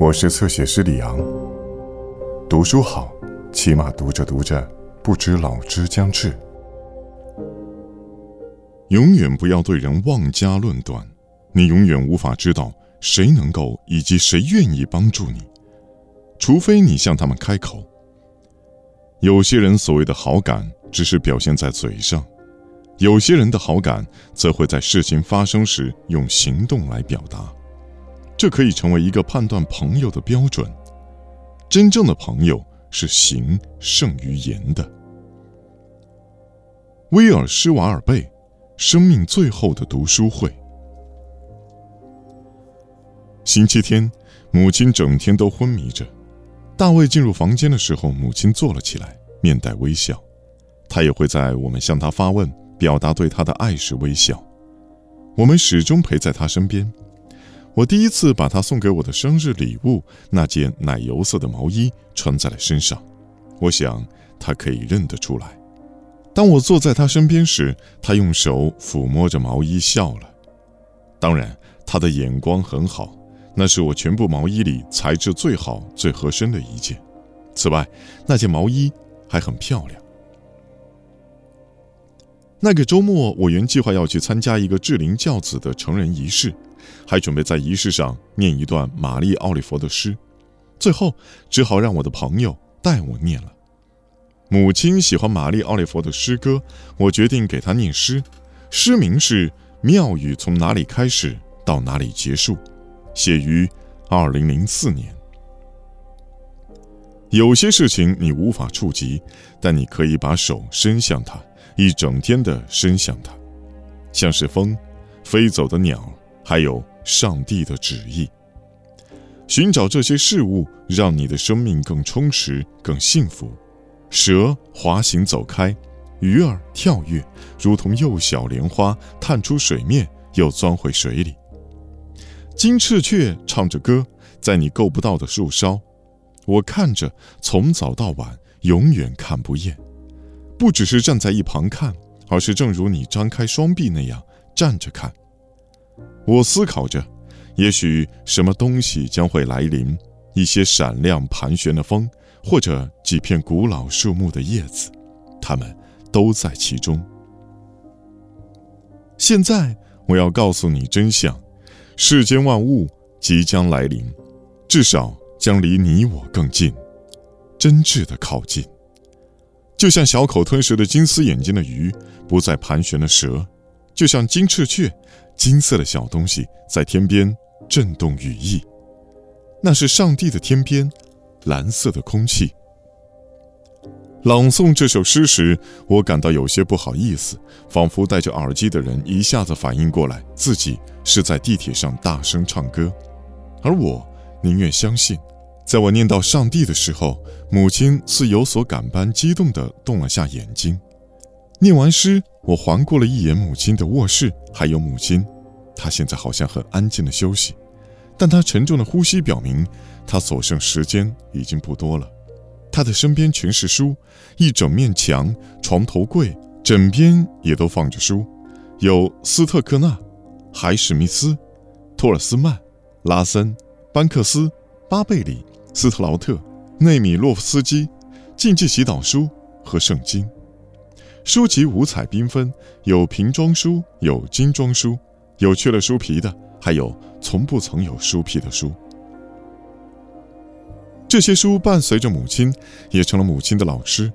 我是侧写师李昂。读书好，起码读着读着，不知老之将至。永远不要对人妄加论断，你永远无法知道谁能够以及谁愿意帮助你，除非你向他们开口。有些人所谓的好感，只是表现在嘴上；有些人的好感，则会在事情发生时用行动来表达。这可以成为一个判断朋友的标准。真正的朋友是行胜于言的。威尔施瓦尔贝，生命最后的读书会。星期天，母亲整天都昏迷着。大卫进入房间的时候，母亲坐了起来，面带微笑。他也会在我们向他发问、表达对他的爱时微笑。我们始终陪在他身边。我第一次把他送给我的生日礼物——那件奶油色的毛衣穿在了身上，我想他可以认得出来。当我坐在他身边时，他用手抚摸着毛衣笑了。当然，他的眼光很好，那是我全部毛衣里材质最好、最合身的一件。此外，那件毛衣还很漂亮。那个周末，我原计划要去参加一个志灵教子的成人仪式。还准备在仪式上念一段玛丽奥利佛的诗，最后只好让我的朋友代我念了。母亲喜欢玛丽奥利佛的诗歌，我决定给她念诗。诗名是《妙语从哪里开始到哪里结束》，写于二零零四年。有些事情你无法触及，但你可以把手伸向它，一整天的伸向它，像是风，飞走的鸟。还有上帝的旨意，寻找这些事物，让你的生命更充实、更幸福。蛇滑行走开，鱼儿跳跃，如同幼小莲花探出水面，又钻回水里。金翅雀唱着歌，在你够不到的树梢。我看着，从早到晚，永远看不厌。不只是站在一旁看，而是正如你张开双臂那样站着看。我思考着，也许什么东西将会来临，一些闪亮盘旋的风，或者几片古老树木的叶子，它们都在其中。现在我要告诉你真相：世间万物即将来临，至少将离你我更近，真挚的靠近，就像小口吞食的金丝眼睛的鱼，不再盘旋的蛇，就像金翅雀。金色的小东西在天边震动羽翼，那是上帝的天边，蓝色的空气。朗诵这首诗时，我感到有些不好意思，仿佛戴着耳机的人一下子反应过来，自己是在地铁上大声唱歌。而我宁愿相信，在我念到上帝的时候，母亲似有所感般激动地动了下眼睛。念完诗，我环顾了一眼母亲的卧室，还有母亲。她现在好像很安静的休息，但她沉重的呼吸表明，她所剩时间已经不多了。她的身边全是书，一整面墙、床头柜、枕边也都放着书，有斯特克纳、海史密斯、托尔斯曼、拉森、班克斯、巴贝里、斯特劳特、内米洛夫斯基、禁忌祈祷书和圣经。书籍五彩缤纷，有瓶装书，有精装书，有缺了书皮的，还有从不曾有书皮的书。这些书伴随着母亲，也成了母亲的老师，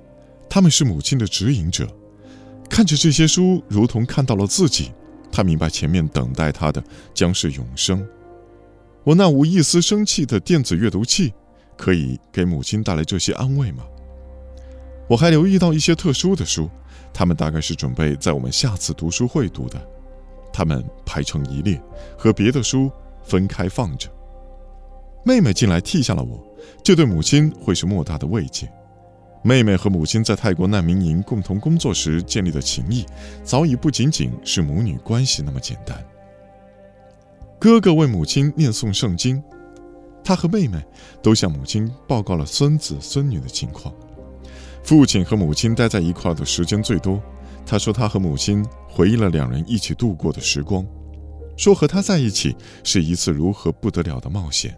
他们是母亲的指引者。看着这些书，如同看到了自己。他明白前面等待他的将是永生。我那无一丝生气的电子阅读器，可以给母亲带来这些安慰吗？我还留意到一些特殊的书。他们大概是准备在我们下次读书会读的，他们排成一列，和别的书分开放着。妹妹进来替下了我，这对母亲会是莫大的慰藉。妹妹和母亲在泰国难民营共同工作时建立的情谊，早已不仅仅是母女关系那么简单。哥哥为母亲念诵圣经，他和妹妹都向母亲报告了孙子孙女的情况。父亲和母亲待在一块的时间最多。他说，他和母亲回忆了两人一起度过的时光，说和他在一起是一次如何不得了的冒险。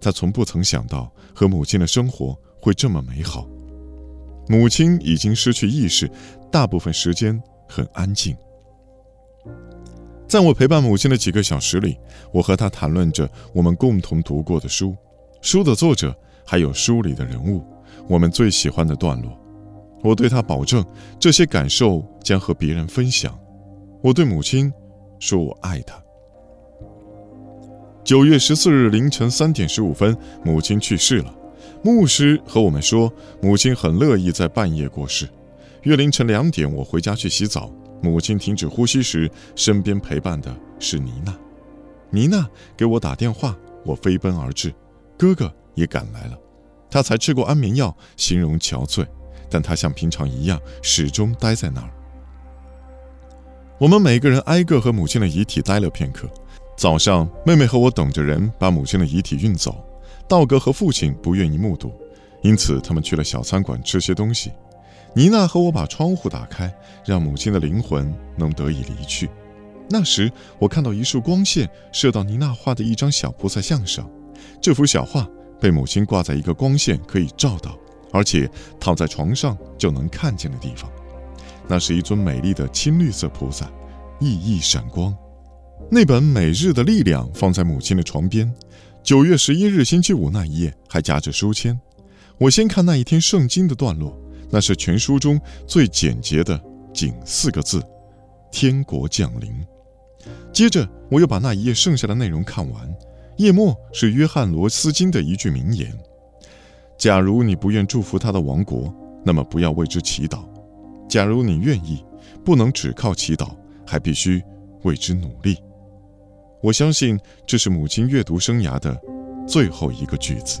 他从不曾想到和母亲的生活会这么美好。母亲已经失去意识，大部分时间很安静。在我陪伴母亲的几个小时里，我和她谈论着我们共同读过的书、书的作者，还有书里的人物，我们最喜欢的段落。我对她保证，这些感受将和别人分享。我对母亲说：“我爱她。”九月十四日凌晨三点十五分，母亲去世了。牧师和我们说，母亲很乐意在半夜过世。约凌晨两点，我回家去洗澡。母亲停止呼吸时，身边陪伴的是妮娜。妮娜给我打电话，我飞奔而至。哥哥也赶来了。他才吃过安眠药，形容憔悴，但他像平常一样，始终待在那儿。我们每个人挨个和母亲的遗体待了片刻。早上，妹妹和我等着人把母亲的遗体运走。道格和父亲不愿意目睹，因此他们去了小餐馆吃些东西。妮娜和我把窗户打开，让母亲的灵魂能得以离去。那时，我看到一束光线射到妮娜画的一张小菩萨像上。这幅小画被母亲挂在一个光线可以照到，而且躺在床上就能看见的地方。那是一尊美丽的青绿色菩萨，熠熠闪光。那本《每日的力量》放在母亲的床边。九月十一日星期五那一页还夹着书签。我先看那一天圣经的段落，那是全书中最简洁的，仅四个字：“天国降临。”接着我又把那一页剩下的内容看完。页末是约翰罗斯金的一句名言：“假如你不愿祝福他的王国，那么不要为之祈祷；假如你愿意，不能只靠祈祷，还必须为之努力。”我相信这是母亲阅读生涯的最后一个句子。